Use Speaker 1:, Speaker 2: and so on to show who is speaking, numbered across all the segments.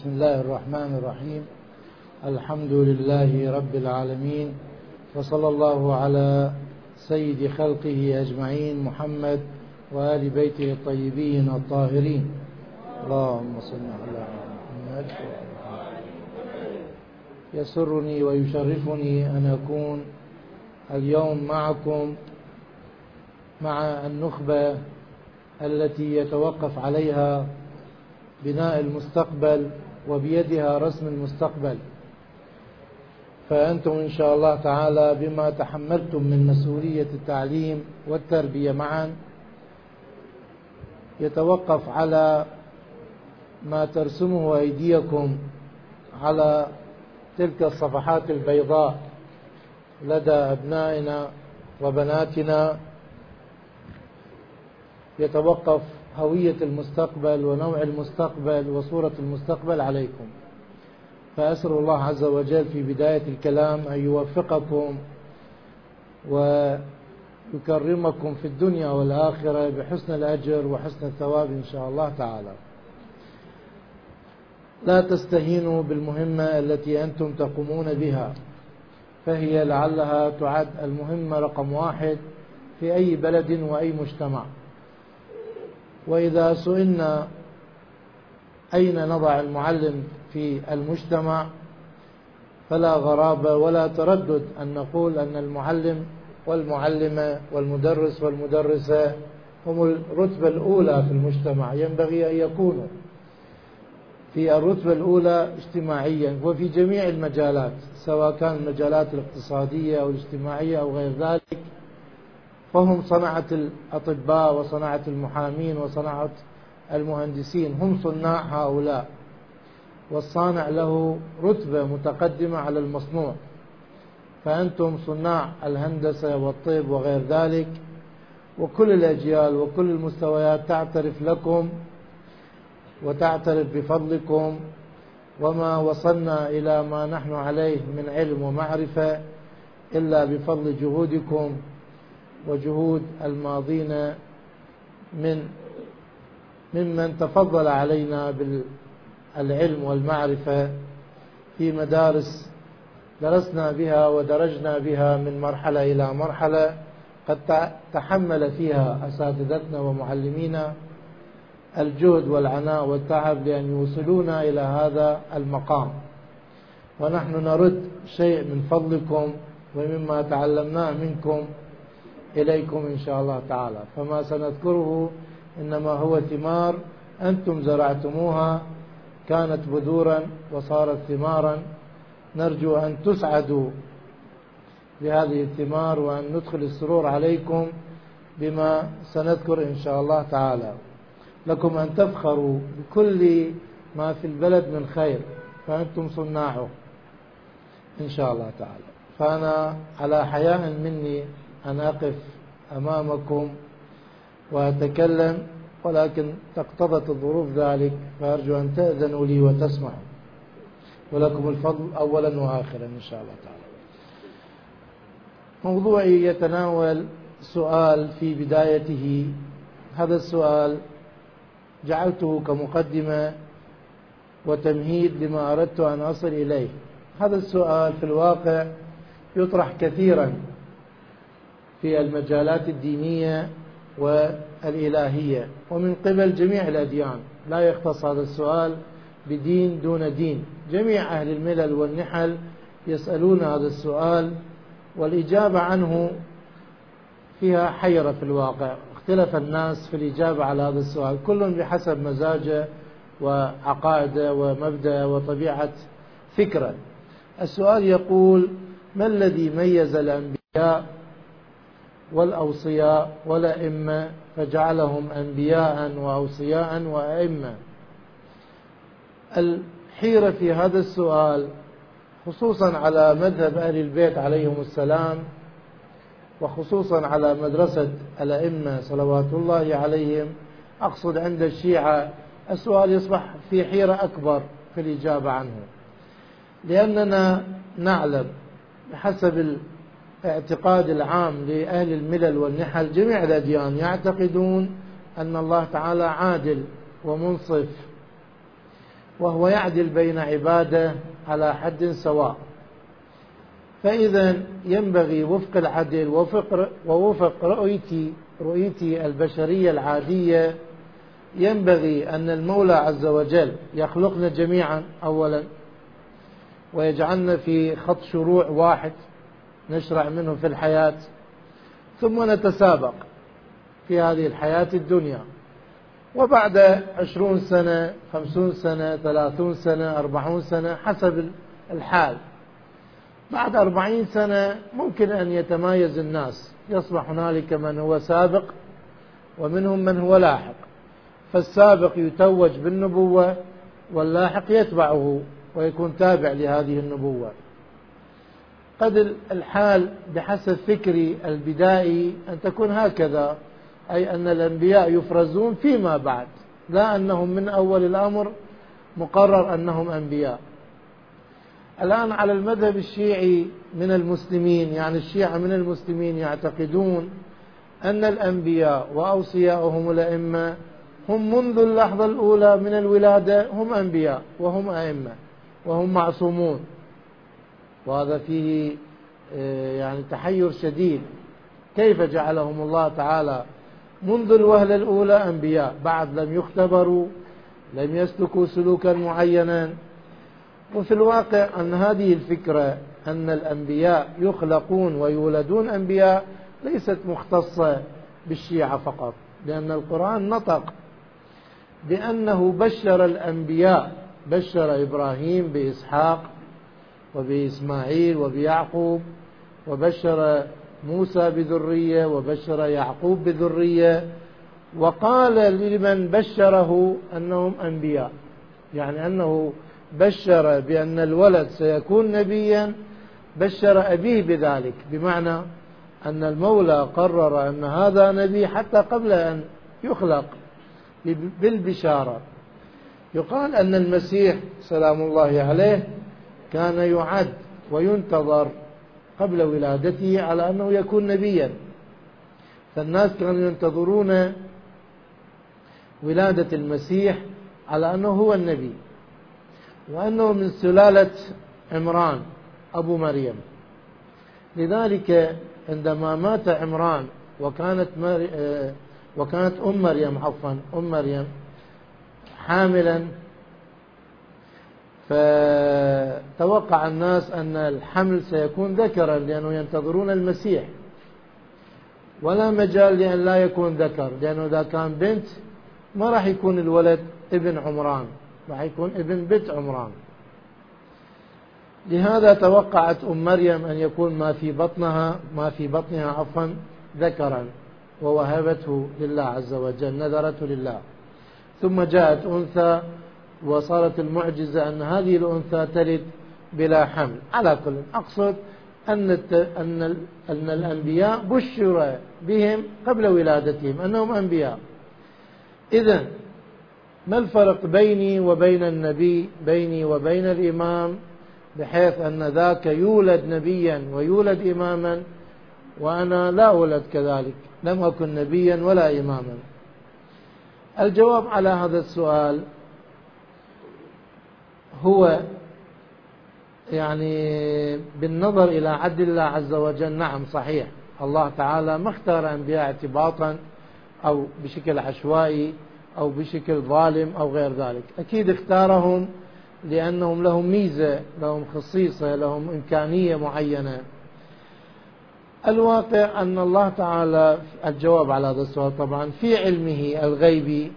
Speaker 1: بسم الله الرحمن الرحيم. الحمد لله رب العالمين وصلى الله على سيد خلقه أجمعين محمد وآل بيته الطيبين الطاهرين. اللهم صل على محمد. يسرني ويشرفني أن أكون اليوم معكم مع النخبة التي يتوقف عليها بناء المستقبل وبيدها رسم المستقبل. فأنتم إن شاء الله تعالى بما تحملتم من مسؤولية التعليم والتربية معا يتوقف على ما ترسمه أيديكم على تلك الصفحات البيضاء لدى أبنائنا وبناتنا. يتوقف هوية المستقبل ونوع المستقبل وصورة المستقبل عليكم. فأسأل الله عز وجل في بداية الكلام أن يوفقكم ويكرمكم في الدنيا والآخرة بحسن الأجر وحسن الثواب إن شاء الله تعالى. لا تستهينوا بالمهمة التي أنتم تقومون بها فهي لعلها تعد المهمة رقم واحد في أي بلد وأي مجتمع. وإذا سئلنا أين نضع المعلم في المجتمع فلا غرابة ولا تردد أن نقول أن المعلم والمعلمة والمدرس والمدرسة هم الرتبة الأولى في المجتمع. ينبغي أن يكونوا في الرتبة الأولى اجتماعيا وفي جميع المجالات سواء كان المجالات الاقتصادية أو الاجتماعية أو غير ذلك. فهم صنعة الأطباء وصنعة المحامين وصنعة المهندسين هم صناع هؤلاء. والصانع له رتبة متقدمة على المصنوع. فأنتم صناع الهندسة والطب وغير ذلك. وكل الأجيال وكل المستويات تعترف لكم وتعترف بفضلكم. وما وصلنا إلى ما نحن عليه من علم ومعرفة إلا بفضل جهودكم. وجهود الماضين من ممن تفضل علينا بالعلم والمعرفة في مدارس درسنا بها ودرجنا بها من مرحلة إلى مرحلة قد تحمل فيها أساتذتنا ومعلمينا الجهد والعناء والتعب لأن يوصلونا إلى هذا المقام. ونحن نرد شيء من فضلكم ومما تعلمناه منكم إليكم إن شاء الله تعالى. فما سنذكره إنما هو ثمار أنتم زرعتموها كانت بذورا وصارت ثمارا. نرجو أن تسعدوا بهذه الثمار وأن ندخل السرور عليكم بما سنذكر إن شاء الله تعالى. لكم أن تفخروا بكل ما في البلد من خير فأنتم صناعه إن شاء الله تعالى. فأنا على حياء مني أن أقف أمامكم وأتكلم ولكن تقتضت الظروف ذلك فأرجو أن تأذنوا لي وتسمعوا ولكم الفضل أولا وآخرا إن شاء الله تعالى. موضوعي يتناول سؤال في بدايته. هذا السؤال جعلته كمقدمة وتمهيد لما أردت أن أصل إليه. هذا السؤال في الواقع يطرح كثيرا في المجالات الدينية والإلهية. ومن قبل جميع الأديان. لا يختص هذا السؤال بدين دون دين. جميع أهل الملل والنحل يسألون هذا السؤال والإجابة عنه فيها حيرة في الواقع. اختلف الناس في الإجابة على هذا السؤال. كل بحسب مزاجه وعقائده ومبدأ وطبيعة فكرة. السؤال يقول ما الذي ميز الأنبياء والأوصياء والأئمة فجعلهم أنبياء وأوصياء وأئمة. الحيرة في هذا السؤال خصوصا على مذهب أهل البيت عليهم السلام وخصوصا على مدرسة الأئمة صلوات الله عليهم أقصد عند الشيعة السؤال يصبح في حيرة أكبر في الإجابة عنه. لأننا نعلم بحسب الاعتقاد العام لأهل الملل والنحل جميع الأديان يعتقدون أن الله تعالى عادل ومنصف وهو يعدل بين عباده على حد سواء. فإذا ينبغي وفق العدل وفق, ووفق رؤيتي رؤيتي البشرية العادية ينبغي أن المولى عز وجل يخلقنا جميعا أولا ويجعلنا في خط شروع واحد. نشرع منه في الحياة ثم نتسابق في هذه الحياة الدنيا. وبعد عشرون سنة خمسون سنة ثلاثون سنة أربعون سنة حسب الحال. بعد أربعين سنة ممكن أن يتمايز الناس. يصبح هنالك من هو سابق ومنهم من هو لاحق. فالسابق يتوج بالنبوة واللاحق يتبعه ويكون تابع لهذه النبوة. قد الحال بحسب فكري البدائي أن تكون هكذا أي أن الأنبياء يفرزون فيما بعد لا أنهم من أول الأمر مقرر أنهم أنبياء. الآن على المذهب الشيعي من المسلمين يعني الشيعة من المسلمين يعتقدون أن الأنبياء وأوصياؤهم الأئمة هم منذ اللحظة الأولى من الولادة هم أنبياء وهم أئمة وهم معصومون. وهذا فيه آه، يعني تحير شديد. كيف جعلهم الله تعالى منذ الوهلة الأولى أنبياء بعد لم يختبروا لم يسلكوا سلوكا معينا. وفي الواقع أن هذه الفكرة أن الأنبياء يخلقون ويولدون أنبياء ليست مختصة بالشيعة فقط لأن القرآن نطق بأنه بشر الأنبياء بشر إبراهيم بإسحاق وبإسماعيل وبيعقوب وبشر موسى بذرية وبشر يعقوب بذرية. وقال لمن بشره أنهم أنبياء. يعني أنه بشر بأن الولد سيكون نبيا بشر أبيه بذلك. بمعنى أن المولى قرر أن هذا نبي حتى قبل أن يخلق بالبشارة. يقال أن المسيح سلام الله عليه كان يعد وينتظر قبل ولادته على أنه يكون نبيا. فالناس كانوا ينتظرون ولادة المسيح على أنه هو النبي وأنه من سلالة عمران أبو مريم. لذلك عندما مات عمران وكانت آه، وكانت أم مريم عفوا أم مريم حاملا فتوقع الناس أن الحمل سيكون ذكرا لأنه ينتظرون المسيح. ولا مجال لأن لا يكون ذكر لأنه إذا كان بنت ما راح يكون الولد ابن عمران راح يكون ابن بنت عمران. لهذا توقعت أم مريم أن يكون ما في بطنها ما في بطنها عفوا ذكرا ووهبته لله عز وجل نذرته لله. ثم جاءت أنثى وصارت المعجزة أن هذه الأنثى تلد بلا حمل. على كل أقصد أن أن أن الأنبياء بشر بهم قبل ولادتهم أنهم أنبياء. إذا ما الفرق بيني وبين النبي بيني وبين الإمام بحيث أن ذاك يولد نبيا ويولد إماما وأنا لا أولد كذلك لم أكن نبيا ولا إماما. الجواب على هذا السؤال هو يعني بالنظر إلى عدل الله عز وجل نعم صحيح. الله تعالى ما اختار أنبياء اعتباطا أو بشكل عشوائي أو بشكل ظالم أو غير ذلك. أكيد اختارهم لأنهم لهم ميزة لهم خصيصة لهم إمكانية معينة. الواقع أن الله تعالى الجواب على هذا السؤال طبعا في علمه الغيبي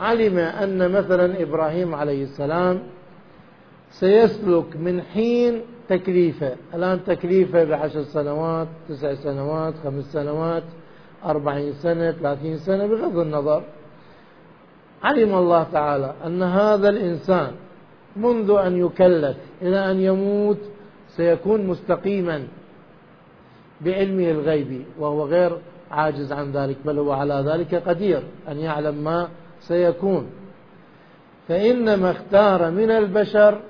Speaker 1: علم أن مثلا إبراهيم عليه السلام سيسلك من حين تكليفه. الآن تكليفه بعشر سنوات تسع سنوات خمس سنوات أربعين سنة ثلاثين سنة بغض النظر. علم الله تعالى أن هذا الإنسان منذ أن يكلف إلى أن يموت سيكون مستقيما بعلمه الغيبي وهو غير عاجز عن ذلك بل هو على ذلك قدير أن يعلم ما سيكون. فإنما اختار من البشر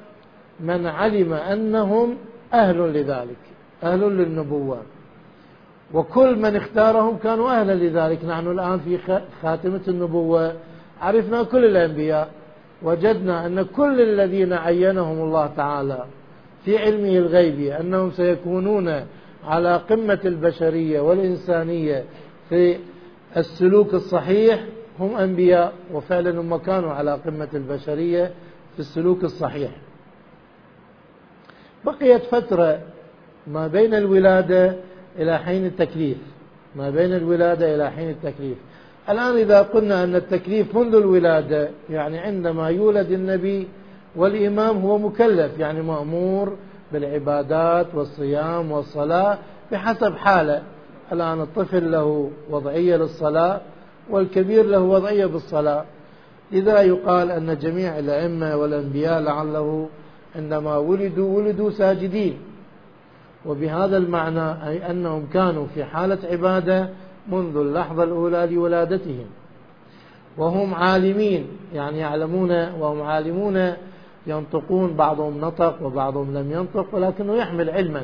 Speaker 1: من علم أنهم أهل لذلك أهل للنبوة. وكل من اختارهم كانوا أهلا لذلك. نحن الآن في خاتمة النبوة. عرفنا كل الأنبياء. وجدنا أن كل الذين عينهم الله تعالى في علمه الغيبي أنهم سيكونون على قمة البشرية والإنسانية في السلوك الصحيح. هم أنبياء وفعلا هم كانوا على قمة البشرية في السلوك الصحيح. بقيت فترة ما بين الولادة إلى حين التكليف. ما بين الولادة إلى حين التكليف. الآن إذا قلنا أن التكليف منذ الولادة يعني عندما يولد النبي والإمام هو مكلف يعني مأمور بالعبادات والصيام والصلاة بحسب حاله. الآن الطفل له وضعية للصلاة والكبير له وضعية بالصلاة. لذا يقال أن جميع الأئمة والأنبياء لعله عندما ولدوا ولدوا ساجدين. وبهذا المعنى أي أنهم كانوا في حالة عبادة منذ اللحظة الأولى لولادتهم. وهم عالمين يعني يعلمون وهم عالمون ينطقون بعضهم نطق وبعضهم لم ينطق ولكنه يحمل علما.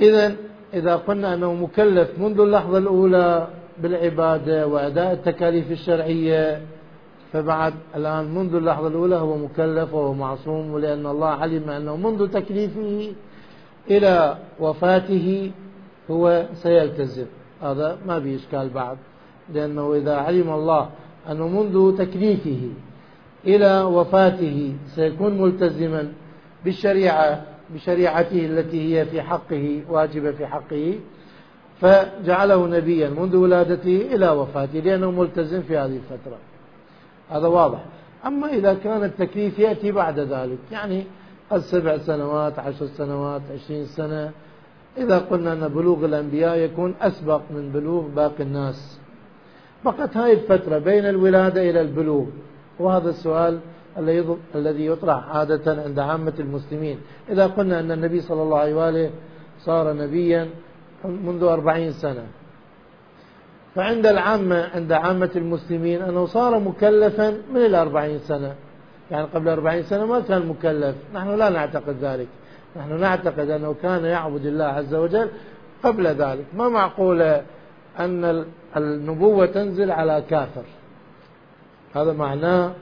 Speaker 1: إذا إذا قلنا أنه مكلف منذ اللحظة الأولى بالعبادة وأداء التكاليف الشرعية فبعد الآن منذ اللحظة الأولى هو مكلف وهو معصوم ولأن الله علم أنه منذ تكليفه إلى وفاته هو سيلتزم. هذا ما به إشكال بعد لأنه إذا علم الله أنه منذ تكليفه إلى وفاته سيكون ملتزما بالشريعة بشريعته التي هي في حقه واجبة في حقه فجعله نبيا منذ ولادته إلى وفاته لأنه ملتزم في هذه الفترة. هذا واضح. أما إذا كان التكليف يأتي بعد ذلك يعني السبع سنوات عشر سنوات عشرين سنة إذا قلنا أن بلوغ الأنبياء يكون أسبق من بلوغ باقي الناس. فقط هاي الفترة بين الولادة إلى البلوغ. وهذا السؤال الذي يطرح عادة عند عامة المسلمين. إذا قلنا أن النبي صلى الله عليه وآله صار نبيا منذ أربعين سنة فعند العامة عند عامة المسلمين أنه صار مكلفا من الأربعين سنة. يعني قبل أربعين سنة ما كان مكلف. نحن لا نعتقد ذلك. نحن نعتقد أنه كان يعبد الله عز وجل قبل ذلك. ما معقولة أن النبوة تنزل على كافر؟ هذا معناه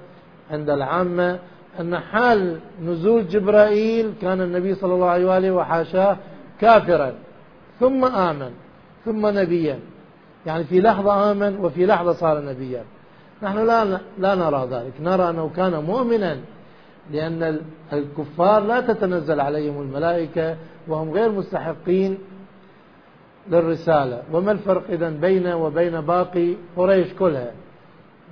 Speaker 1: عند العامة أن حال نزول جبرائيل كان النبي صلى الله عليه وآله وحاشاه كافرا. ثم آمن. ثم نبيا. يعني في لحظة آمن وفي لحظة صار نبيا. نحن لا لا نرى ذلك. نرى أنه كان مؤمنا لأن الكفار لا تتنزل عليهم الملائكة وهم غير مستحقين للرسالة. وما الفرق إذا بين وبين باقي قريش كلها؟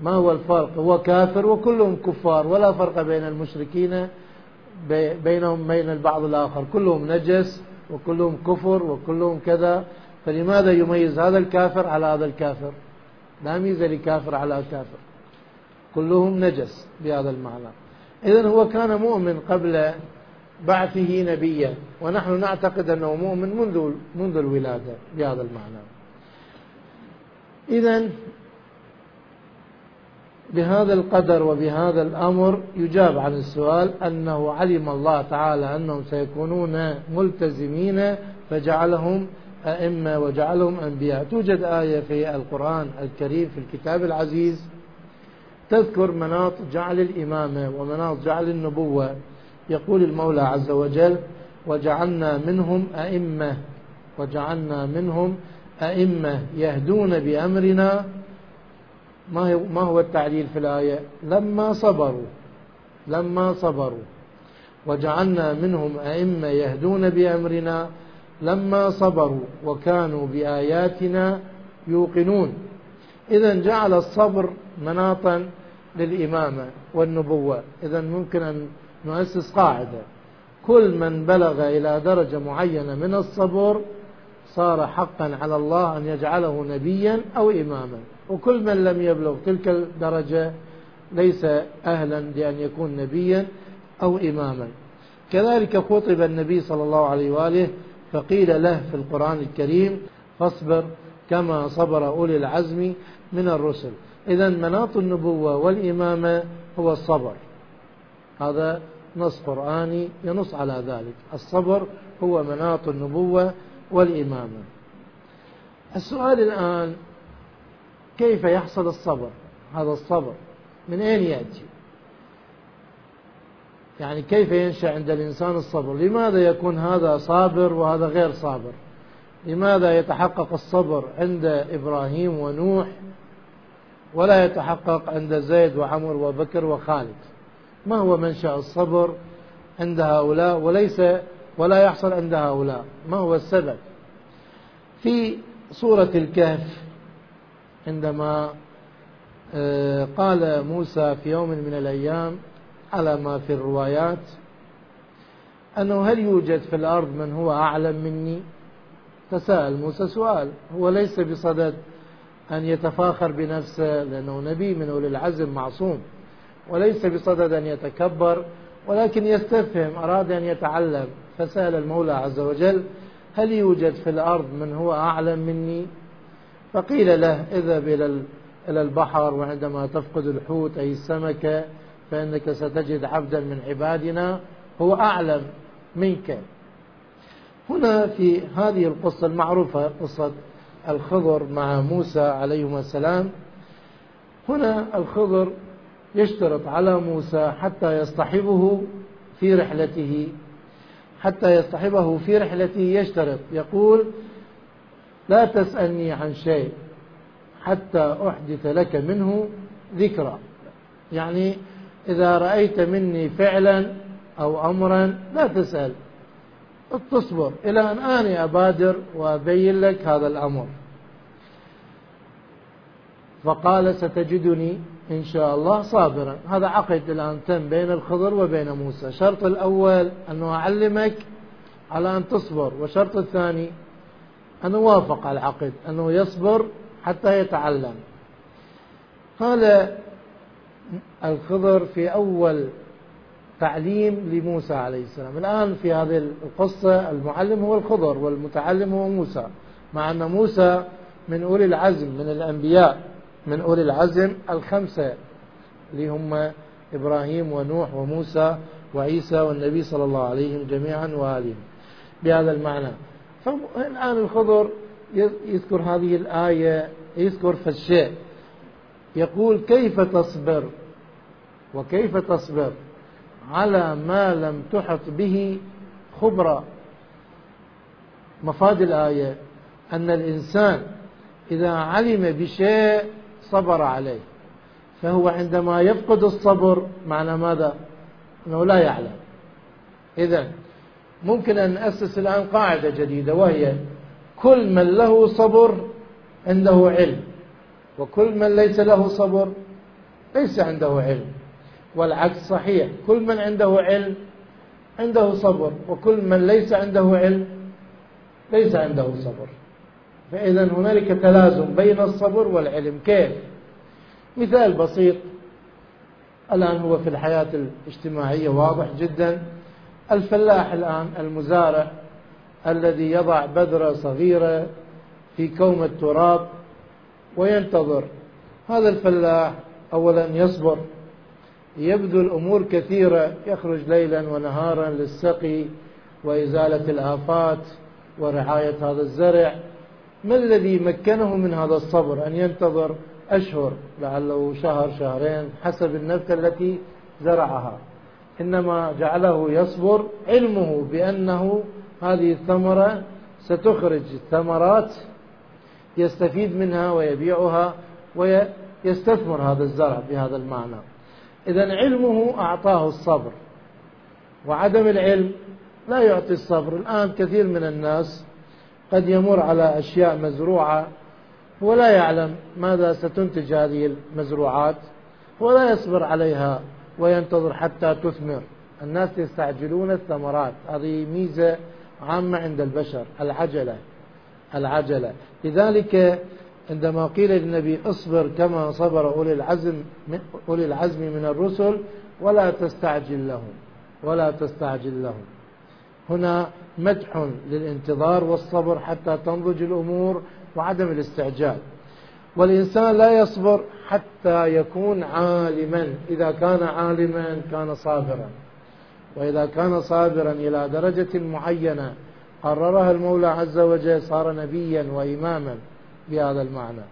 Speaker 1: ما هو الفرق؟ هو كافر وكلهم كفار. ولا فرق بين المشركين بينهم بين البعض الآخر. كلهم نجس وكلهم كفر وكلهم كذا. فلماذا يميز هذا الكافر على هذا الكافر؟ لا ميزة لكافر على كافر كلهم نجس بهذا المعنى. إذا هو كان مؤمن قبل بعثه نبيا ونحن نعتقد أنه مؤمن منذ منذ الولادة بهذا المعنى. إذا بهذا القدر وبهذا الأمر يجاب عن السؤال أنه علم الله تعالى أنهم سيكونون ملتزمين فجعلهم أئمة وجعلهم أنبياء. توجد آية في القرآن الكريم في الكتاب العزيز تذكر مناط جعل الإمامة ومناط جعل النبوة. يقول المولى عز وجل وجعلنا منهم أئمة وجعلنا منهم أئمة يهدون بأمرنا. ما ما هو التعليل في الآية؟ لما صبروا لما صبروا وجعلنا منهم أئمة يهدون بأمرنا. لما صبروا وكانوا بآياتنا يوقنون. إذا جعل الصبر مناطا للإمامة والنبوة. إذا ممكن أن نؤسس قاعدة. كل من بلغ إلى درجة معينة من الصبر صار حقا على الله أن يجعله نبيا أو إماما. وكل من لم يبلغ تلك الدرجة ليس أهلا لأن يكون نبيا أو إماما. كذلك خطب النبي صلى الله عليه وآله فقيل له في القرآن الكريم فاصبر كما صبر أولي العزم من الرسل. إذا مناط النبوة والإمامة هو الصبر. هذا نص قرآني ينص على ذلك. الصبر هو مناط النبوة والإمامة السؤال الآن كيف يحصل الصبر؟ هذا الصبر من أين يأتي؟ يعني كيف ينشأ عند الإنسان الصبر؟ لماذا يكون هذا صابر وهذا غير صابر؟ لماذا يتحقق الصبر عند إبراهيم ونوح ولا يتحقق عند زيد وعمر وبكر وخالد؟ ما هو منشأ الصبر عند هؤلاء وليس ولا يحصل عند هؤلاء؟ ما هو السبب؟ في سورة الكهف عندما آه، قال موسى في يوم من الأيام على ما في الروايات أنه هل يوجد في الأرض من هو أعلم مني؟ تساءل موسى سؤال. هو ليس بصدد أن يتفاخر بنفسه لأنه نبي من أولي العزم معصوم. وليس بصدد أن يتكبر ولكن يستفهم أراد أن يتعلم. فسأل المولى عز وجل هل يوجد في الأرض من هو أعلم مني؟ فقيل له اذهب إلى البحر وعندما تفقد الحوت أي السمكة فإنك ستجد عبدا من عبادنا هو أعلم منك. هنا في هذه القصة المعروفة قصة الخضر مع موسى عليهما السلام. هنا الخضر يشترط على موسى حتى يصطحبه في رحلته. حتى يصطحبه في رحلته يشترط يقول لا تسألني عن شيء حتى أحدث لك منه ذكرى. يعني إذا رأيت مني فعلا أو أمرا لا تسأل. تصبر إلى أن آني أبادر وأبين لك هذا الأمر. فقال ستجدني إن شاء الله صابرا. هذا عقد الآن تم بين الخضر وبين موسى. شرط الأول أنه أعلمك على أن تصبر والشرط الثاني أنه وافق على العقد أنه يصبر حتى يتعلم. قال الخضر في أول تعليم لموسى عليه السلام. الآن في هذه القصة المعلم هو الخضر والمتعلم هو موسى مع أن موسى من أولي العزم من الأنبياء من أولي العزم الخمسة اللي هم إبراهيم ونوح وموسى وعيسى والنبي صلى الله عليهم جميعا وآلهم. بهذا المعنى. فالآن الخضر يذكر هذه الآية يذكر في الشيء يقول كيف تصبر؟ وكيف تصبر على ما لم تحط به خبرة؟ مفاد الآية أن الإنسان إذا علم بشيء صبر عليه فهو عندما يفقد الصبر معنى ماذا؟ أنه لا يعلم. إذا ممكن أن نأسس الآن قاعدة جديدة وهي كل من له صبر عنده علم وكل من ليس له صبر ليس عنده علم. والعكس صحيح. كل من عنده علم عنده صبر وكل من ليس عنده علم ليس عنده صبر. فإذا هنالك تلازم بين الصبر والعلم. كيف؟ مثال بسيط. الآن هو في الحياة الاجتماعية واضح جدا. الفلاح الآن المزارع الذي يضع بذرة صغيرة في كوم التراب وينتظر. هذا الفلاح أولا يصبر يبذل أمور كثيرة. يخرج ليلا ونهارا للسقي وإزالة الآفات ورعاية هذا الزرع. ما الذي مكنه من هذا الصبر؟ أن ينتظر أشهر لعله شهر شهرين حسب النبتة التي زرعها. إنما جعله يصبر علمه بأنه هذه الثمرة ستخرج ثمرات يستفيد منها ويبيعها ويستثمر هذا الزرع بهذا المعنى. إذا علمه أعطاه الصبر. وعدم العلم لا يعطي الصبر. الآن كثير من الناس قد يمر على أشياء مزروعة ولا يعلم ماذا ستنتج هذه المزروعات ولا يصبر عليها وينتظر حتى تثمر. الناس يستعجلون الثمرات. هذه ميزة عامة عند البشر العجلة العجلة. لذلك عندما قيل للنبي اصبر كما صبر أولي العزم أولي العزم من الرسل ولا تستعجل لهم ولا تستعجل لهم. هنا مدح للانتظار والصبر حتى تنضج الأمور وعدم الاستعجال. والإنسان لا يصبر حتى يكون عالما. إذا كان عالما كان صابرا. وإذا كان صابرا إلى درجة معينة قررها المولى عز وجل صار نبيا وإماما. بهذا المعنى.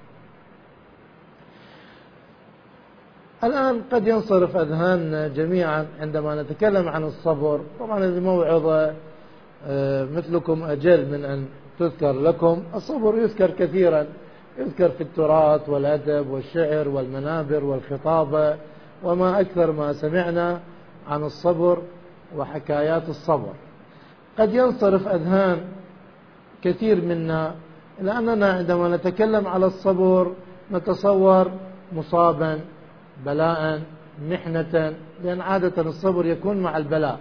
Speaker 1: الآن قد ينصرف أذهاننا جميعا عندما نتكلم عن الصبر. طبعا هذه موعظة آه، مثلكم أجل من أن تذكر لكم. الصبر يذكر كثيرا. يذكر في التراث والأدب والشعر والمنابر والخطابة وما أكثر ما سمعنا عن الصبر وحكايات الصبر. قد ينصرف أذهان كثير منا لأننا عندما نتكلم على الصبر نتصور مصابا بلاء محنة لأن عادة الصبر يكون مع البلاء.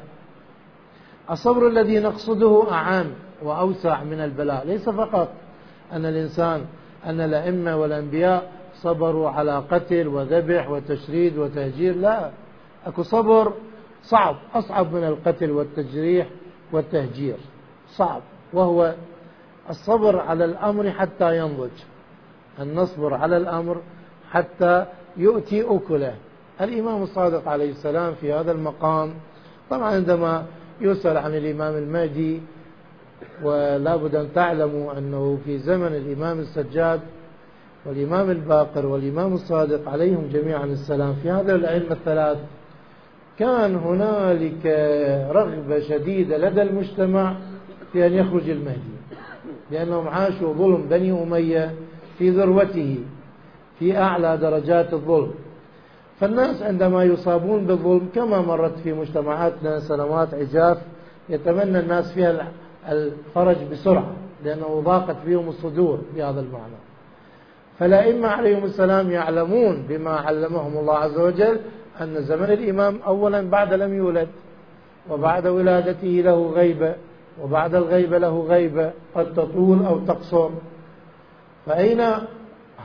Speaker 1: الصبر الذي نقصده أعام وأوسع من البلاء. ليس فقط أن الإنسان أن الأئمة والأنبياء صبروا على قتل وذبح وتشريد وتهجير. لا أكو صبر صعب أصعب من القتل والتجريح والتهجير. صعب وهو الصبر على الأمر حتى ينضج. أن نصبر على الأمر حتى يؤتي أكله. الإمام الصادق عليه السلام في هذا المقام طبعا عندما يسأل عن الإمام المهدي ولا بد أن تعلموا أنه في زمن الإمام السجاد والإمام الباقر والإمام الصادق عليهم جميعا السلام. في هذا العلم الثلاث كان هنالك رغبة شديدة لدى المجتمع في أن يخرج المهدي. لأنهم عاشوا ظلم بني أمية في ذروته في أعلى درجات الظلم. فالناس عندما يصابون بالظلم كما مرت في مجتمعاتنا سنوات عجاف يتمنى الناس فيها الفرج بسرعة لأنه ضاقت بهم الصدور بهذا المعنى. فالأئمة عليهم السلام يعلمون بما علمهم الله عز وجل أن زمن الإمام أولا بعد لم يولد وبعد ولادته له غيبة وبعد الغيبة له غيبة قد تطول أو تقصر. فأين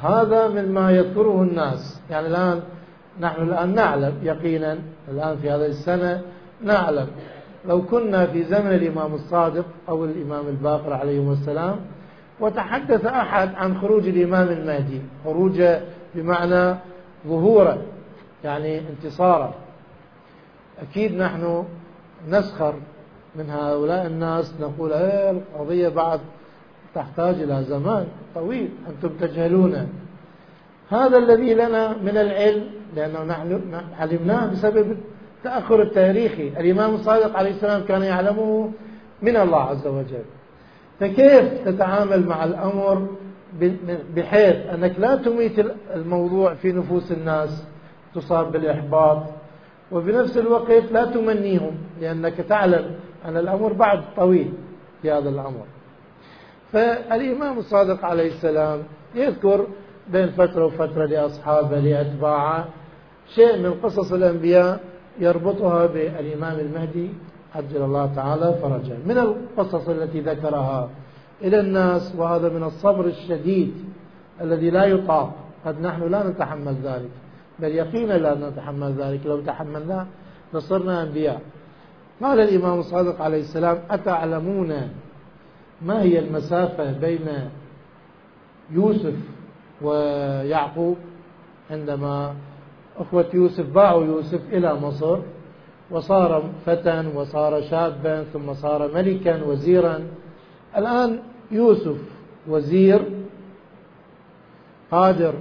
Speaker 1: هذا مما يذكره الناس؟ يعني الآن نحن الآن نعلم يقينا الآن في هذه السنة نعلم. لو كنا في زمن الإمام الصادق أو الإمام الباقر عليهم السلام وتحدث أحد عن خروج الإمام المهدي خروج بمعنى ظهورا يعني انتصارا. أكيد نحن نسخر من هؤلاء الناس نقول إيه القضية بعد تحتاج إلى زمان طويل أنتم تجهلون. هذا الذي لنا من العلم لأنه نحن علمناه بسبب التأخر التاريخي الإمام الصادق عليه السلام كان يعلمه من الله عز وجل. فكيف تتعامل مع الأمر بحيث أنك لا تميت الموضوع في نفوس الناس تصاب بالإحباط وبنفس الوقت لا تمنيهم لأنك تعلم أن الأمر بعد طويل في هذا الأمر. فالإمام الصادق عليه السلام يذكر بين فترة وفترة لأصحابه لأتباعه شيء من قصص الأنبياء يربطها بالإمام المهدي عجل الله تعالى فرجه. من القصص التي ذكرها إلى الناس وهذا من الصبر الشديد الذي لا يطاق. قد نحن لا نتحمل ذلك بل يقينا لا نتحمل ذلك. لو تحملناه لصرنا أنبياء. قال الإمام الصادق عليه السلام؟ أتعلمون ما هي المسافة بين يوسف ويعقوب عندما أخوة يوسف باعوا يوسف إلى مصر وصار فتى وصار شابا ثم صار ملكا وزيرا. الآن يوسف وزير قادر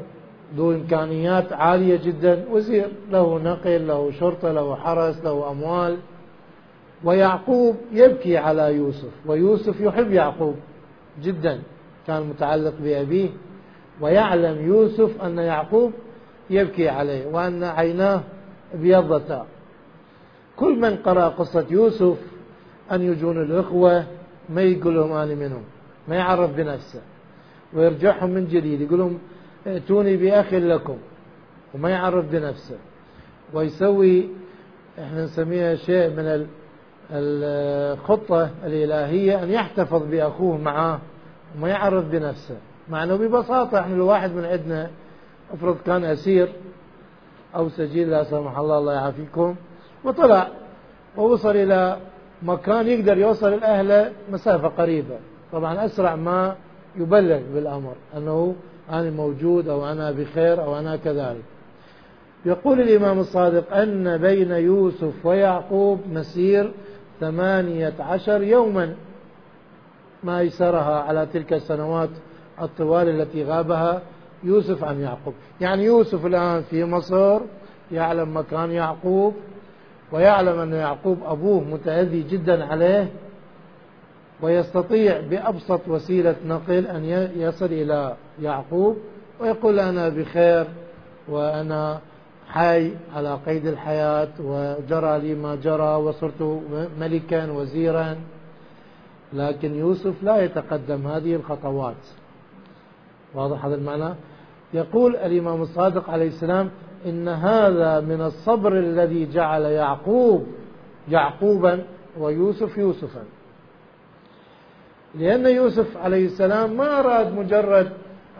Speaker 1: ذو إمكانيات عالية جدا. وزير له نقل له شرطة له حرس له أموال. ويعقوب يبكي على يوسف ويوسف يحب يعقوب جدا كان متعلق بأبيه ويعلم يوسف أن يعقوب يبكي عليه وأن عيناه ابيضتا كل من قرأ قصة يوسف أن يجون الإخوة ما يقول لهم أنا منهم ما يعرف بنفسه ويرجعهم من جديد يقول لهم ائتوني بأخ لكم. وما يعرف بنفسه. ويسوي إحنا نسميها شيء من الخطة الإلهية أن يحتفظ بأخوه معاه وما يعرف بنفسه مع أنه ببساطة إحنا الواحد من عندنا أفرض كان أسير أو سجين لا سمح الله الله يعافيكم وطلع ووصل إلى مكان يقدر يوصل الأهل مسافة قريبة. طبعا أسرع ما يبلغ بالأمر أنه أنا موجود أو أنا بخير أو أنا كذلك. يقول الإمام الصادق أن بين يوسف ويعقوب مسير ثمانية عشر يوما. ما يسرها على تلك السنوات الطوال التي غابها يوسف عن يعقوب. يعني يوسف الآن في مصر يعلم مكان يعقوب ويعلم أن يعقوب أبوه متأذي جدا عليه ويستطيع بأبسط وسيلة نقل أن يصل إلى يعقوب ويقول أنا بخير وأنا حي على قيد الحياة وجرى لي ما جرى وصرت ملكا وزيرا. لكن يوسف لا يتقدم هذه الخطوات. واضح هذا المعنى؟ يقول الإمام الصادق عليه السلام إن هذا من الصبر الذي جعل يعقوب يعقوبا ويوسف يوسفا. لأن يوسف عليه السلام ما أراد مجرد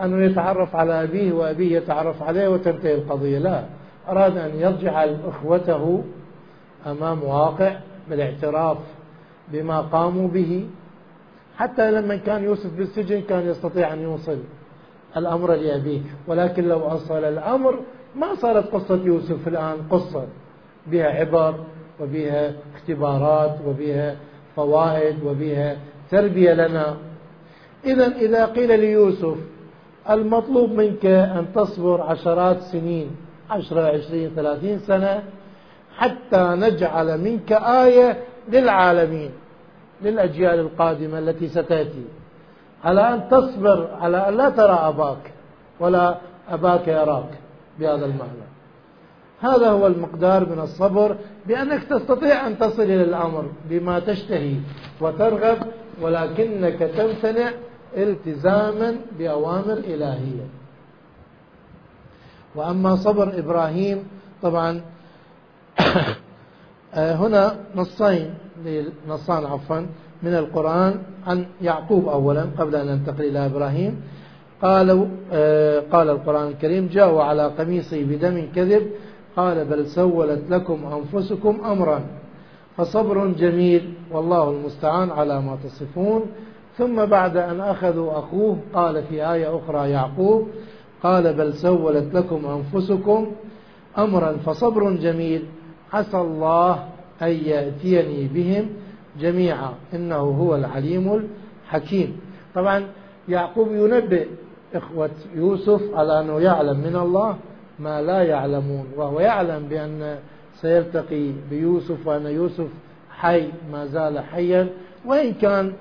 Speaker 1: أنه يتعرف على أبيه وأبيه يتعرف عليه وتنتهي القضية لا. أراد أن يرجع إخوته أمام واقع بالاعتراف بما قاموا به. حتى لما كان يوسف بالسجن كان يستطيع أن يوصل الأمر لأبيه. ولكن لو أصل الأمر ما صارت قصة يوسف الآن قصة. بها عبر وبها اختبارات وبها فوائد وبها تربية لنا. إذا إذا قيل ليوسف المطلوب منك أن تصبر عشرات سنين. عشرة عشرين ثلاثين سنة حتى نجعل منك آية للعالمين للأجيال القادمة التي ستأتي. على أن تصبر على أن لا ترى أباك ولا أباك يراك بهذا المعنى. هذا هو المقدار من الصبر بأنك تستطيع أن تصل إلى الأمر بما تشتهي وترغب ولكنك تمتنع التزاما بأوامر إلهية. وأما صبر إبراهيم طبعا هنا نصين نصان عفوا من القرآن عن يعقوب أولا قبل أن ننتقل إلى إبراهيم. قالوا آه، قال القرآن الكريم جاءوا على قميصه بدم كذب قال بل سولت لكم أنفسكم أمرا. فصبر جميل والله المستعان على ما تصفون. ثم بعد أن أخذوا أخوه قال في آية أخرى يعقوب قال بل سولت لكم أنفسكم أمرا فصبر جميل. عسى الله أن يأتيني بهم جميعا. إنه هو العليم الحكيم. طبعا يعقوب ينبئ إخوة يوسف على أنه يعلم من الله ما لا يعلمون وهو يعلم بأن سيلتقي بيوسف وأن يوسف حي ما زال حيا. وإن كان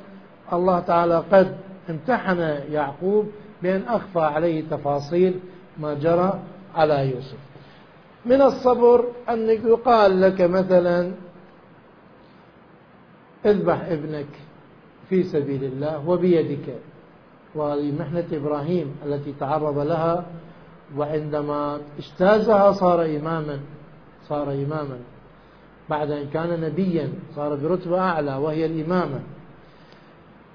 Speaker 1: الله تعالى قد امتحن يعقوب بأن أخفى عليه تفاصيل ما جرى على يوسف. من الصبر أن يقال لك مثلا اذبح ابنك في سبيل الله وبيدك وهذه محنة إبراهيم التي تعرض لها وعندما اجتازها صار إماما صار إماما. بعد أن كان نبيا صار برتبة أعلى وهي الإمامة.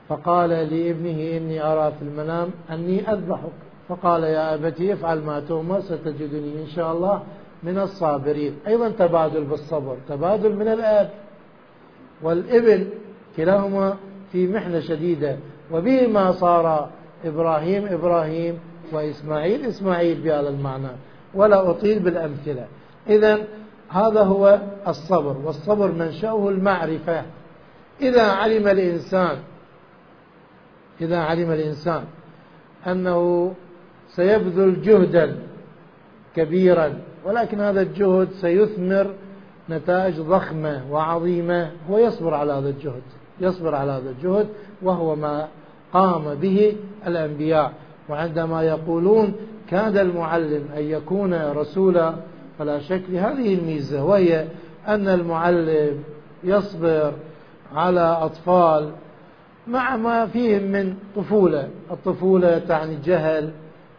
Speaker 1: فقال لابنه إني أرى في المنام أني أذبحك. فقال يا أبتي افعل ما تؤمر ستجدني إن شاء الله من الصابرين. أيضا تبادل بالصبر تبادل من الآب. والابن كلاهما في محنة شديدة. وبهما صار إبراهيم إبراهيم وإسماعيل إسماعيل بهذا المعنى. ولا أطيل بالأمثلة. إذا هذا هو الصبر والصبر منشأه المعرفة. إذا علم الإنسان إذا علم الإنسان أنه سيبذل جهدا كبيرا ولكن هذا الجهد سيثمر نتائج ضخمة وعظيمة هو يصبر على هذا الجهد يصبر على هذا الجهد وهو ما قام به الأنبياء. وعندما يقولون كاد المعلم أن يكون رسولا فلا شك لهذه الميزة وهي أن المعلم يصبر على أطفال مع ما فيهم من طفولة. الطفولة تعني جهل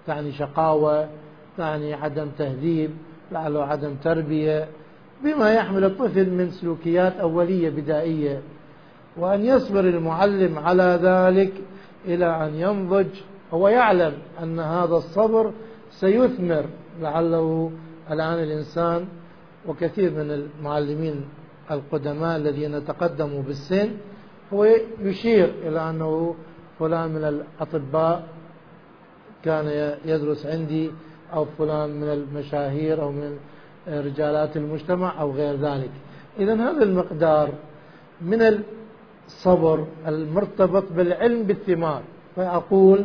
Speaker 1: تعني شقاوة تعني عدم تهذيب لعله عدم تربية. بما يحمل الطفل من سلوكيات أولية بدائية. وأن يصبر المعلم على ذلك إلى أن ينضج. هو يعلم أن هذا الصبر سيثمر. لعله الآن الإنسان وكثير من المعلمين القدماء الذين تقدموا بالسن هو يشير إلى أنه فلان من الأطباء كان يدرس عندي أو فلان من المشاهير أو من رجالات المجتمع أو غير ذلك. إذا هذا المقدار من الصبر المرتبط بالعلم بالثمار. فأقول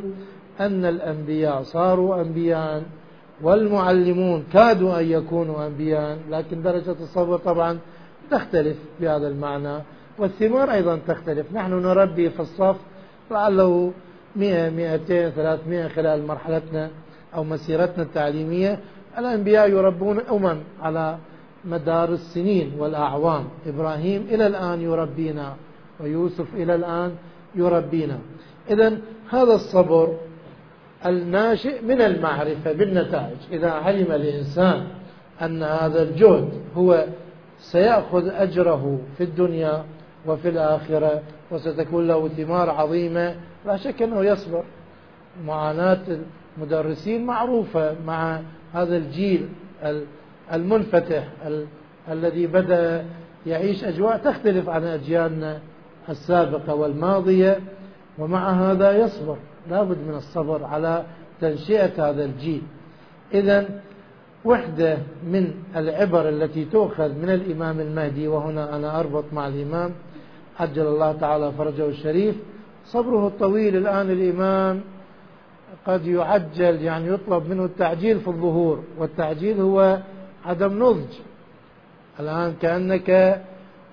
Speaker 1: أن الأنبياء صاروا أنبياء والمعلمون كادوا أن يكونوا أنبياء لكن درجة الصبر طبعا تختلف بهذا المعنى. والثمار أيضا تختلف. نحن نربي في الصف لعله مئة مئتين ثلاثمائة خلال مرحلتنا أو مسيرتنا التعليمية. الأنبياء يربون أمم على مدار السنين والأعوام. إبراهيم إلى الآن يربينا ويوسف إلى الآن يربينا. إذا هذا الصبر الناشئ من المعرفة بالنتائج. إذا علم الإنسان أن هذا الجهد هو سيأخذ أجره في الدنيا وفي الآخرة وستكون له ثمار عظيمة لا شك أنه يصبر. معاناة المدرسين معروفة مع هذا الجيل المنفتح الذي بدأ يعيش أجواء تختلف عن أجيالنا السابقة والماضية ومع هذا يصبر. لابد من الصبر على تنشئة هذا الجيل. إذا وحدة من العبر التي تؤخذ من الإمام المهدي وهنا أنا أربط مع الإمام عجل الله تعالى فرجه الشريف. صبره الطويل الآن الإمام قد يعجل يعني يطلب منه التعجيل في الظهور والتعجيل هو عدم نضج. الآن كأنك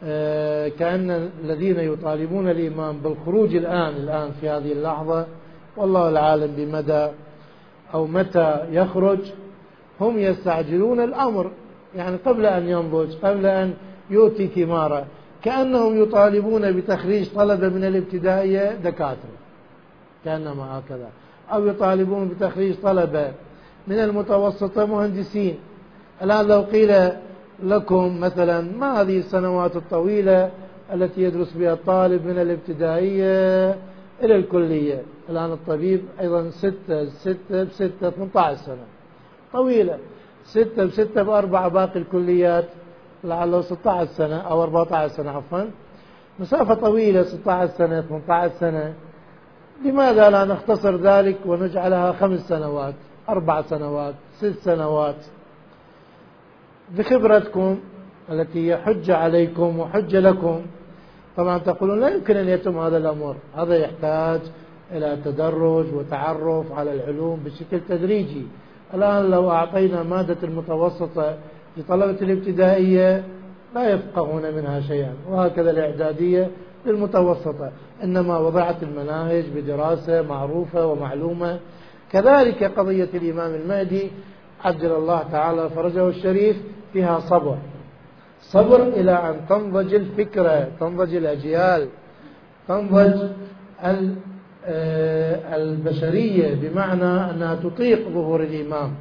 Speaker 1: آه، كأن الذين يطالبون الإمام بالخروج الآن الآن في هذه اللحظة والله العالم بمدى أو متى يخرج هم يستعجلون الأمر يعني قبل أن ينضج قبل أن يؤتي ثماره. كأنهم يطالبون بتخريج طلبة من الابتدائية دكاترة. كأنما هكذا. أو يطالبون بتخريج طلبة من المتوسطة مهندسين. الآن لو قيل لكم مثلا ما هذه السنوات الطويلة التي يدرس بها الطالب من الابتدائية إلى الكلية؟ الآن الطبيب أيضا ستة ستة بستة 18 سنة. طويلة. ستة بستة بأربعة باقي الكليات. لعله 16 سنة أو 14 سنة عفوا. مسافة طويلة 16 سنة 18 سنة. لماذا لا نختصر ذلك ونجعلها خمس سنوات أربع سنوات ست سنوات؟ بخبرتكم التي هي حجة عليكم وحجة لكم. طبعا تقولون لا يمكن أن يتم هذا الأمر. هذا يحتاج إلى تدرج وتعرف على العلوم بشكل تدريجي. الآن لو أعطينا مادة المتوسطة لطلبة الابتدائية لا يفقهون منها شيئا وهكذا الإعدادية للمتوسطة. إنما وضعت المناهج بدراسة معروفة ومعلومة. كذلك قضية الإمام المهدي عجل الله تعالى فرجه الشريف فيها صبر. صبر إلى أن تنضج الفكرة تنضج الأجيال تنضج آه، البشرية بمعنى أنها تطيق ظهور الإمام.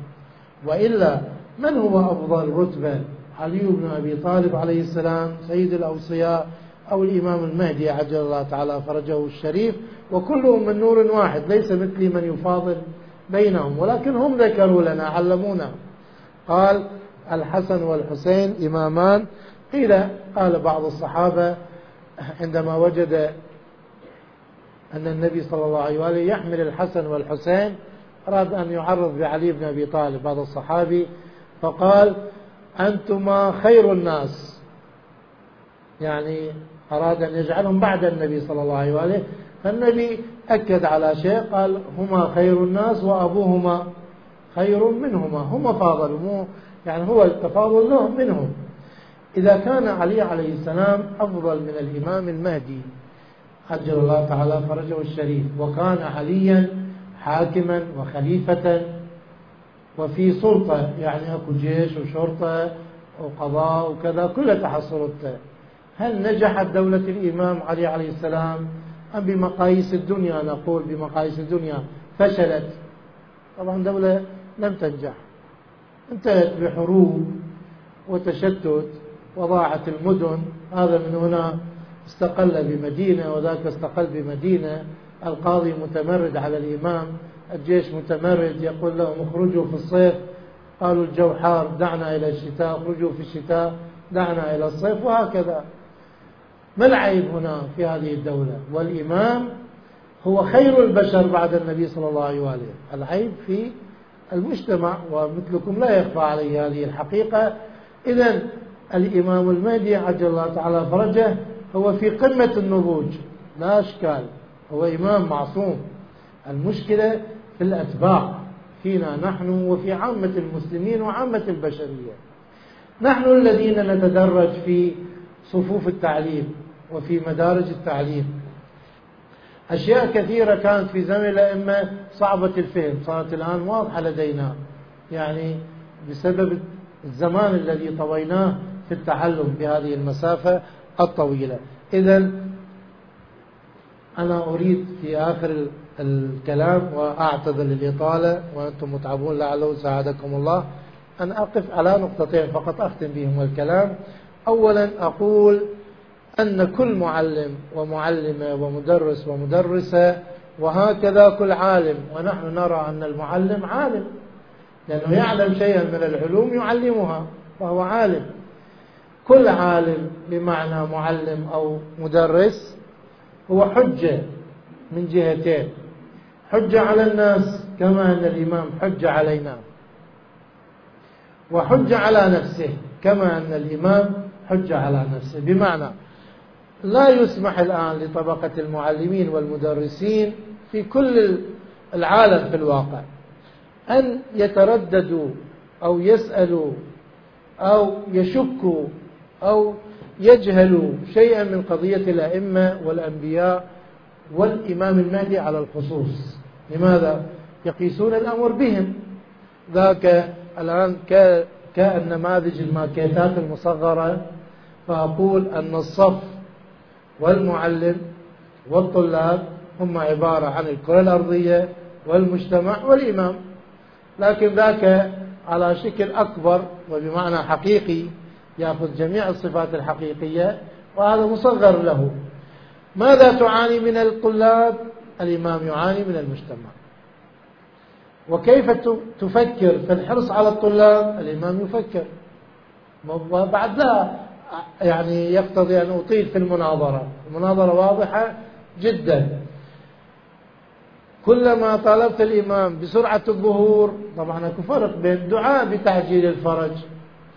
Speaker 1: وإلا من هو أفضل رتبة؟ علي بن أبي طالب عليه السلام سيد الأوصياء أو الإمام المهدي عجل الله تعالى فرجه الشريف وكلهم من نور واحد ليس مثلي من يفاضل بينهم ولكن هم ذكروا لنا علمونا. قال الحسن والحسين إمامان. قيل قال بعض الصحابة عندما وجد أن النبي صلى الله عليه وآله يحمل الحسن والحسين أراد أن يعرض بعلي بن أبي طالب هذا الصحابي فقال أنتما خير الناس. يعني أراد أن يجعلهم بعد النبي صلى الله عليه وآله. فالنبي أكد على شيء قال هما خير الناس وأبوهما خير منهما. هما فاضلوا مو يعني هو التفاضل لهم منهم. إذا كان علي عليه السلام أفضل من الإمام المهدي عجل الله تعالى فرجه الشريف. وكان عليا حاكما وخليفة وفي سلطة يعني أكو جيش وشرطة وقضاء وكذا كلها تحصلته هل نجحت دولة الإمام علي عليه السلام؟ أم بمقاييس الدنيا؟ نقول بمقاييس الدنيا. فشلت. طبعا دولة لم تنجح. انتهت بحروب وتشتت وضاعت المدن. هذا من هنا استقل بمدينة وذاك استقل بمدينة. القاضي متمرد على الإمام. الجيش متمرد يقول لهم اخرجوا في الصيف. قالوا الجو حار دعنا إلى الشتاء اخرجوا في الشتاء دعنا إلى الصيف وهكذا. ما العيب هنا في هذه الدولة؟ والإمام هو خير البشر بعد النبي صلى الله عليه وآله. العيب في المجتمع ومثلكم لا يخفى عليه هذه الحقيقة. إذا الإمام المهدي عجل الله تعالى فرجه هو في قمة النضوج. لا أشكال هو إمام معصوم. المشكلة في الأتباع فينا نحن وفي عامة المسلمين وعامة البشرية. نحن الذين نتدرج في صفوف التعليم وفي مدارج التعليم. أشياء كثيرة كانت في زمن الأئمة صعبة الفهم صارت الآن واضحة لدينا. يعني بسبب الزمان الذي طويناه في التعلم بهذه المسافة الطويلة. إذا أنا أريد في آخر الكلام وأعتذر للإطالة وأنتم متعبون لعله ساعدكم الله. أن أقف على نقطتين فقط أختم بهم الكلام. أولا أقول أن كل معلم ومعلمة ومدرس ومدرسة وهكذا كل عالم ونحن نرى أن المعلم عالم لأنه يعلم شيئا من العلوم يعلمها فهو عالم. كل عالم بمعنى معلم أو مدرس هو حجة من جهتين. حجة على الناس كما أن الإمام حجة علينا. وحجة على نفسه كما أن الإمام حجة على نفسه. بمعنى لا يسمح الآن لطبقة المعلمين والمدرسين في كل العالم في الواقع أن يترددوا أو يسألوا أو يشكوا أو يجهلوا شيئا من قضية الأئمة والأنبياء والإمام المهدي على الخصوص. لماذا؟ يقيسون الأمر بهم. ذاك الآن كالنماذج الماكيتات المصغرة فأقول أن الصف والمعلم والطلاب هم عبارة عن الكرة الأرضية والمجتمع والإمام. لكن ذاك على شكل أكبر وبمعنى حقيقي يأخذ جميع الصفات الحقيقية وهذا مصغر له. ماذا تعاني من الطلاب الإمام يعاني من المجتمع. وكيف تفكر في الحرص على الطلاب؟ الإمام يفكر. وبعد لا يعني يقتضي أن أطيل في المناظرة. المناظرة واضحة جدا. كلما طالبت الإمام بسرعة الظهور طبعا أكو فرق بين الدعاء بتعجيل الفرج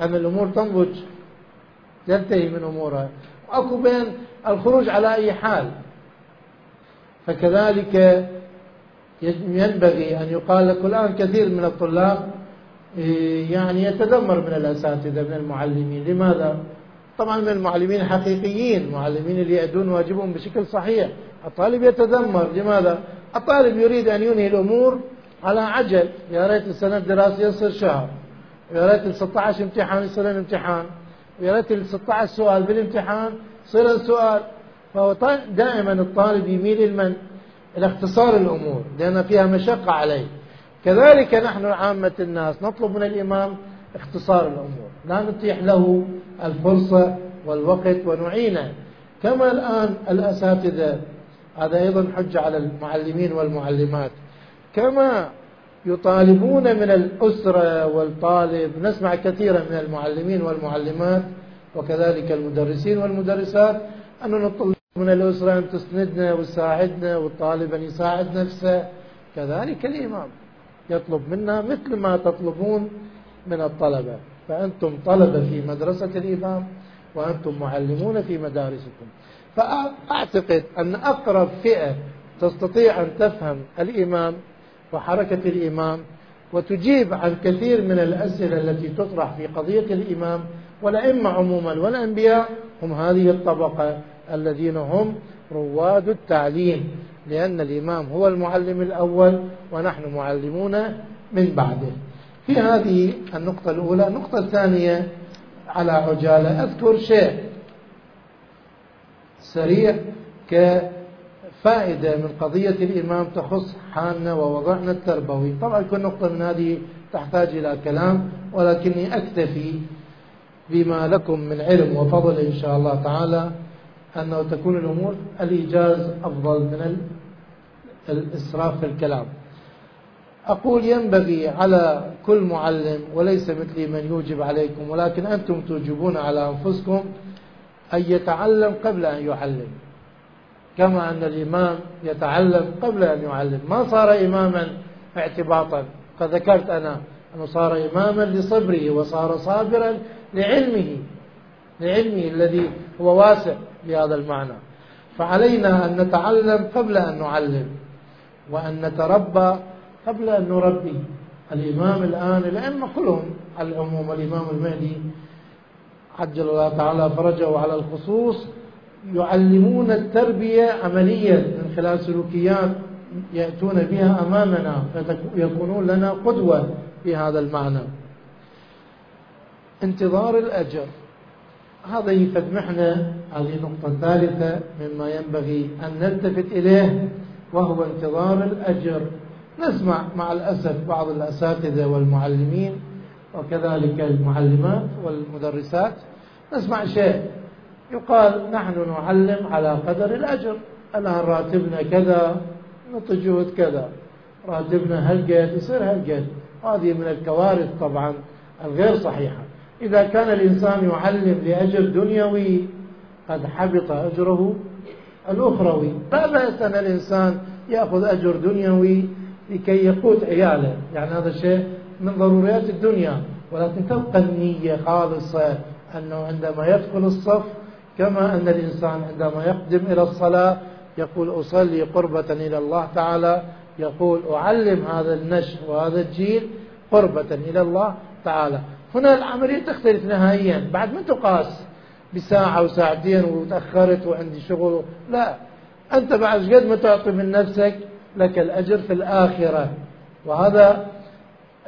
Speaker 1: أن الأمور تنضج ينتهي من أمورها. وأكو بين الخروج على أي حال. فكذلك ينبغي أن يقال لك الآن كثير من الطلاب إيه، يعني يتذمر من الأساتذة من المعلمين. لماذا؟ طبعا من المعلمين الحقيقيين المعلمين اللي يأدون واجبهم بشكل صحيح. الطالب يتذمر. لماذا؟ الطالب يريد أن ينهي الأمور على عجل. يا ريت السنة الدراسية يصير شهر. يا ريت ال 16 امتحان يصير امتحان ال 16 سؤال بالامتحان يصير السؤال. فهو دائما الطالب يميل المن إلى اختصار الأمور لأن فيها مشقة عليه. كذلك نحن عامة الناس نطلب من الإمام اختصار الأمور. لا نتيح له الفرصة والوقت ونعينه. كما الآن الأساتذة هذا أيضا حجة على المعلمين والمعلمات. كما يطالبون من الأسرة والطالب نسمع كثيرا من المعلمين والمعلمات وكذلك المدرسين والمدرسات أن نطلب من الأسرة أن تسندنا وتساعدنا والطالب أن يساعد نفسه. كذلك الإمام يطلب منا مثل ما تطلبون من الطلبة. فأنتم طلبة في مدرسة الإمام وأنتم معلمون في مدارسكم. فأعتقد أن أقرب فئة تستطيع أن تفهم الإمام وحركة الإمام وتجيب عن كثير من الأسئلة التي تطرح في قضية الإمام والأئمة عموما والأنبياء هم هذه الطبقة الذين هم رواد التعليم لأن الإمام هو المعلم الأول ونحن معلمون من بعده. في هذه النقطة الأولى النقطة الثانية على عجالة أذكر شيء سريع كفائدة من قضية الإمام تخص حالنا ووضعنا التربوي. طبعا كل نقطة من هذه تحتاج إلى كلام ولكني أكتفي بما لكم من علم وفضل إن شاء الله تعالى أنه تكون الأمور الإيجاز أفضل من الإسراف في الكلام. أقول ينبغي على كل معلم وليس مثلي من يوجب عليكم ولكن أنتم توجبون على أنفسكم أن يتعلم قبل أن يعلم. كما أن الإمام يتعلم قبل أن يعلم. ما صار إماما اعتباطا. فذكرت أنا أنه صار إماما لصبره وصار صابرا لعلمه لعلمه الذي هو واسع بهذا المعنى. فعلينا أن نتعلم قبل أن نعلم وأن نتربى قبل أن نربي. الإمام الآن الأئمة كلهم على العموم الإمام المهدي عجل الله تعالى فرجه على الخصوص يعلمون التربية عمليا من خلال سلوكيات يأتون بها أمامنا فيكونون لنا قدوة في هذا المعنى. انتظار الأجر. هذا يفتمحنا هذه النقطة الثالثة مما ينبغي أن نلتفت إليه وهو انتظار الأجر. نسمع مع الأسف بعض الأساتذة والمعلمين وكذلك المعلمات والمدرسات نسمع شيء. يقال نحن نعلم على قدر الأجر. الآن راتبنا كذا نعطي جهد كذا. راتبنا هالقد يصير هالقد. هذه من الكوارث طبعا الغير صحيحة. إذا كان الإنسان يعلم لأجر دنيوي قد حبط أجره الأخروي. لا بأس أن الإنسان يأخذ أجر دنيوي لكي يقوت عياله. يعني هذا شيء من ضروريات الدنيا. ولكن تبقى النية خالصة أنه عندما يدخل الصف كما أن الإنسان عندما يقدم إلى الصلاة يقول أصلي قربة إلى الله تعالى يقول أعلم هذا النشء وهذا الجيل قربة إلى الله تعالى. هنا العملية تختلف نهائيا. بعد ما تقاس بساعة وساعتين وتأخرت وعندي شغل؟ لا. أنت بعد قد ما تعطي من نفسك لك الأجر في الآخرة. وهذا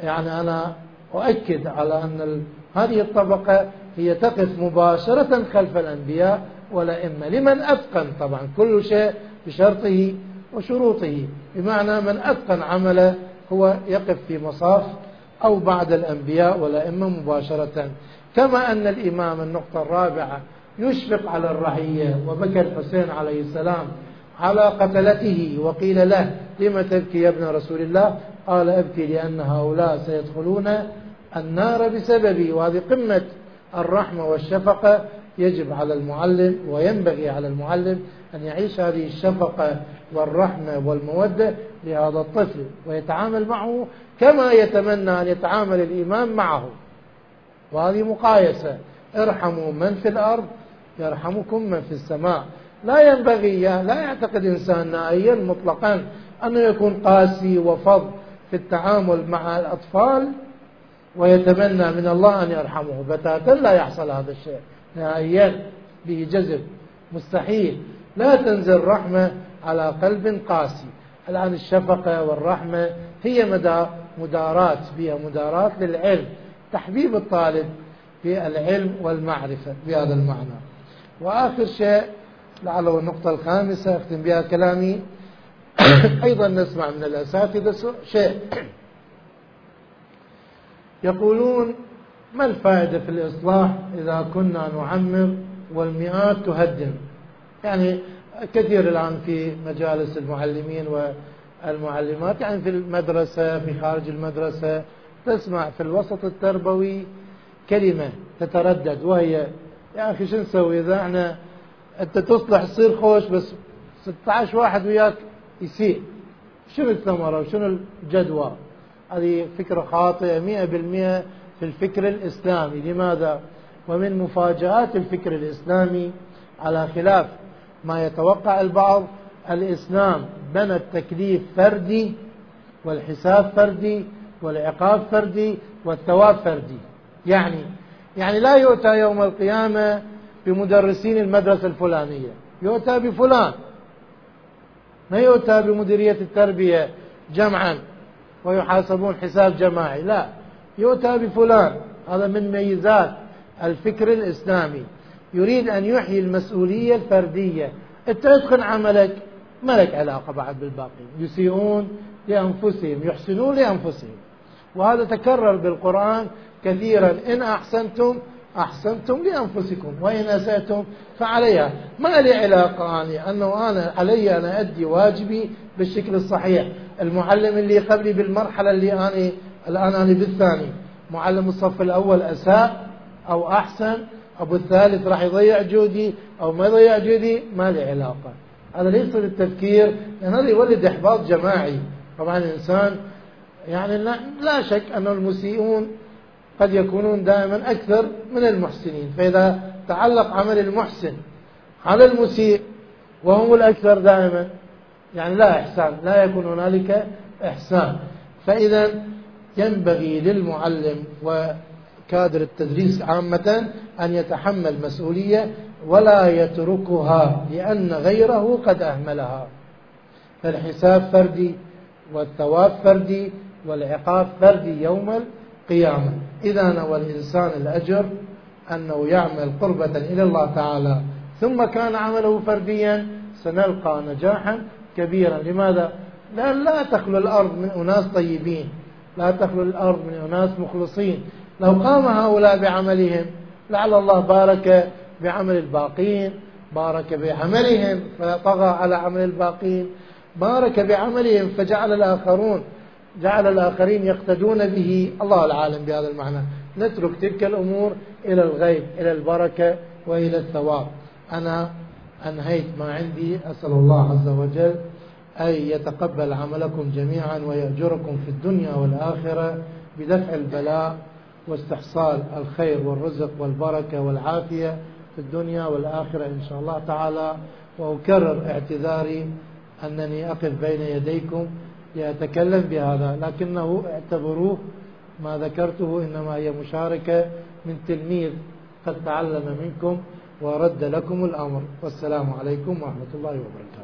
Speaker 1: يعني أنا أؤكد على أن هذه الطبقة هي تقف مباشرة خلف الأنبياء والأئمة لمن أتقن طبعا كل شيء بشرطه وشروطه. بمعنى من أتقن عمله هو يقف في مصاف أو بعد الأنبياء والأئمة مباشرة. كما أن الإمام النقطة الرابعة يشفق على الرعية وبكى الحسين عليه السلام على قتلته وقيل له لم تبكي يا ابن رسول الله؟ قال أبكي لأن هؤلاء سيدخلون النار بسببي. وهذه قمة الرحمة والشفقة يجب على المعلم وينبغي على المعلم أن يعيش هذه الشفقة والرحمة والمودة لهذا الطفل ويتعامل معه كما يتمنى أن يتعامل الإمام معه. وهذه مقايسة. ارحموا من في الأرض يرحمكم من في السماء. لا ينبغي لا يعتقد إنسان نائيا مطلقا أنه يكون قاسي وفظ في التعامل مع الأطفال ويتمنى من الله أن يرحمه. بتاتا لا يحصل هذا الشيء. نهائيا به جذب مستحيل. لا تنزل رحمة على قلب قاسي. الآن الشفقة والرحمة هي مدارات بها مدارات للعلم. تحبيب الطالب في العلم والمعرفة بهذا المعنى. وآخر شيء لعله النقطة الخامسة أختم بها كلامي. أيضا نسمع من الأساتذة شيء. يقولون ما الفائدة في الإصلاح إذا كنا نعمر والمئات تهدم؟ يعني كثير الآن في مجالس المعلمين والمعلمات يعني في المدرسة في خارج المدرسة تسمع في الوسط التربوي كلمة تتردد وهي يا أخي شو نسوي؟ إذا إحنا أنت تصلح تصير خوش بس 16 واحد وياك يسيء. شنو الثمرة وشنو الجدوى؟ هذه فكرة خاطئة مئة بالمئة في الفكر الإسلامي. لماذا؟ ومن مفاجآت الفكر الإسلامي على خلاف ما يتوقع البعض الإسلام بنى التكليف فردي والحساب فردي والعقاب فردي والثواب فردي. يعني يعني لا يؤتى يوم القيامة بمدرسين المدرسة الفلانية يؤتى بفلان. ما يؤتى بمديرية التربية جمعا. ويحاسبون حساب جماعي. لا يؤتى بفلان هذا من ميزات الفكر الإسلامي. يريد أن يحيي المسؤولية الفردية. أنت اتقن عملك ما لك علاقة بعد بالباقي. يسيئون لأنفسهم يحسنون لأنفسهم. وهذا تكرر بالقرآن كثيرا. إن أحسنتم أحسنتم لأنفسكم وإن أسأتم فعليها. ما لي علاقة أني أنه أنا علي أن أدي واجبي بالشكل الصحيح. المعلم اللي قبلي بالمرحلة اللي أنا الآن أنا بالثاني. معلم الصف الأول أساء أو أحسن أبو الثالث راح يضيع جهدي أو ما يضيع جهدي ما لي علاقة. هذا ليس للتفكير لأن هذا يولد إحباط جماعي. طبعا الإنسان يعني لا شك أن المسيئون قد يكونون دائما أكثر من المحسنين. فإذا تعلق عمل المحسن على المسيء وهم الأكثر دائما يعني لا إحسان لا يكون هنالك إحسان. فإذا ينبغي للمعلم وكادر التدريس عامة أن يتحمل مسؤولية ولا يتركها لأن غيره قد أهملها. فالحساب فردي والثواب فردي والعقاب فردي يوم القيامة. إذا نوى الإنسان الأجر أنه يعمل قربة إلى الله تعالى ثم كان عمله فرديا سنلقى نجاحا كبيرا لماذا؟ لأن لا تخلو الأرض من أناس طيبين لا تخلو الأرض من أناس مخلصين لو قام هؤلاء بعملهم لعل الله بارك بعمل الباقين بارك بعملهم فطغى على عمل الباقين بارك بعملهم فجعل الآخرون جعل الآخرين يقتدون به. الله العالم بهذا المعنى. نترك تلك الأمور إلى الغيب إلى البركة وإلى الثواب. أنا أنهيت ما عندي. أسأل الله عز وجل أن يتقبل عملكم جميعا ويأجركم في الدنيا والآخرة بدفع البلاء واستحصال الخير والرزق والبركة والعافية في الدنيا والآخرة إن شاء الله تعالى. وأكرر اعتذاري أنني أقف بين يديكم. لأتكلم بهذا لكنه اعتبروه ما ذكرته إنما هي مشاركة من تلميذ قد تعلم منكم ورد لكم الأمر. والسلام عليكم ورحمة الله وبركاته.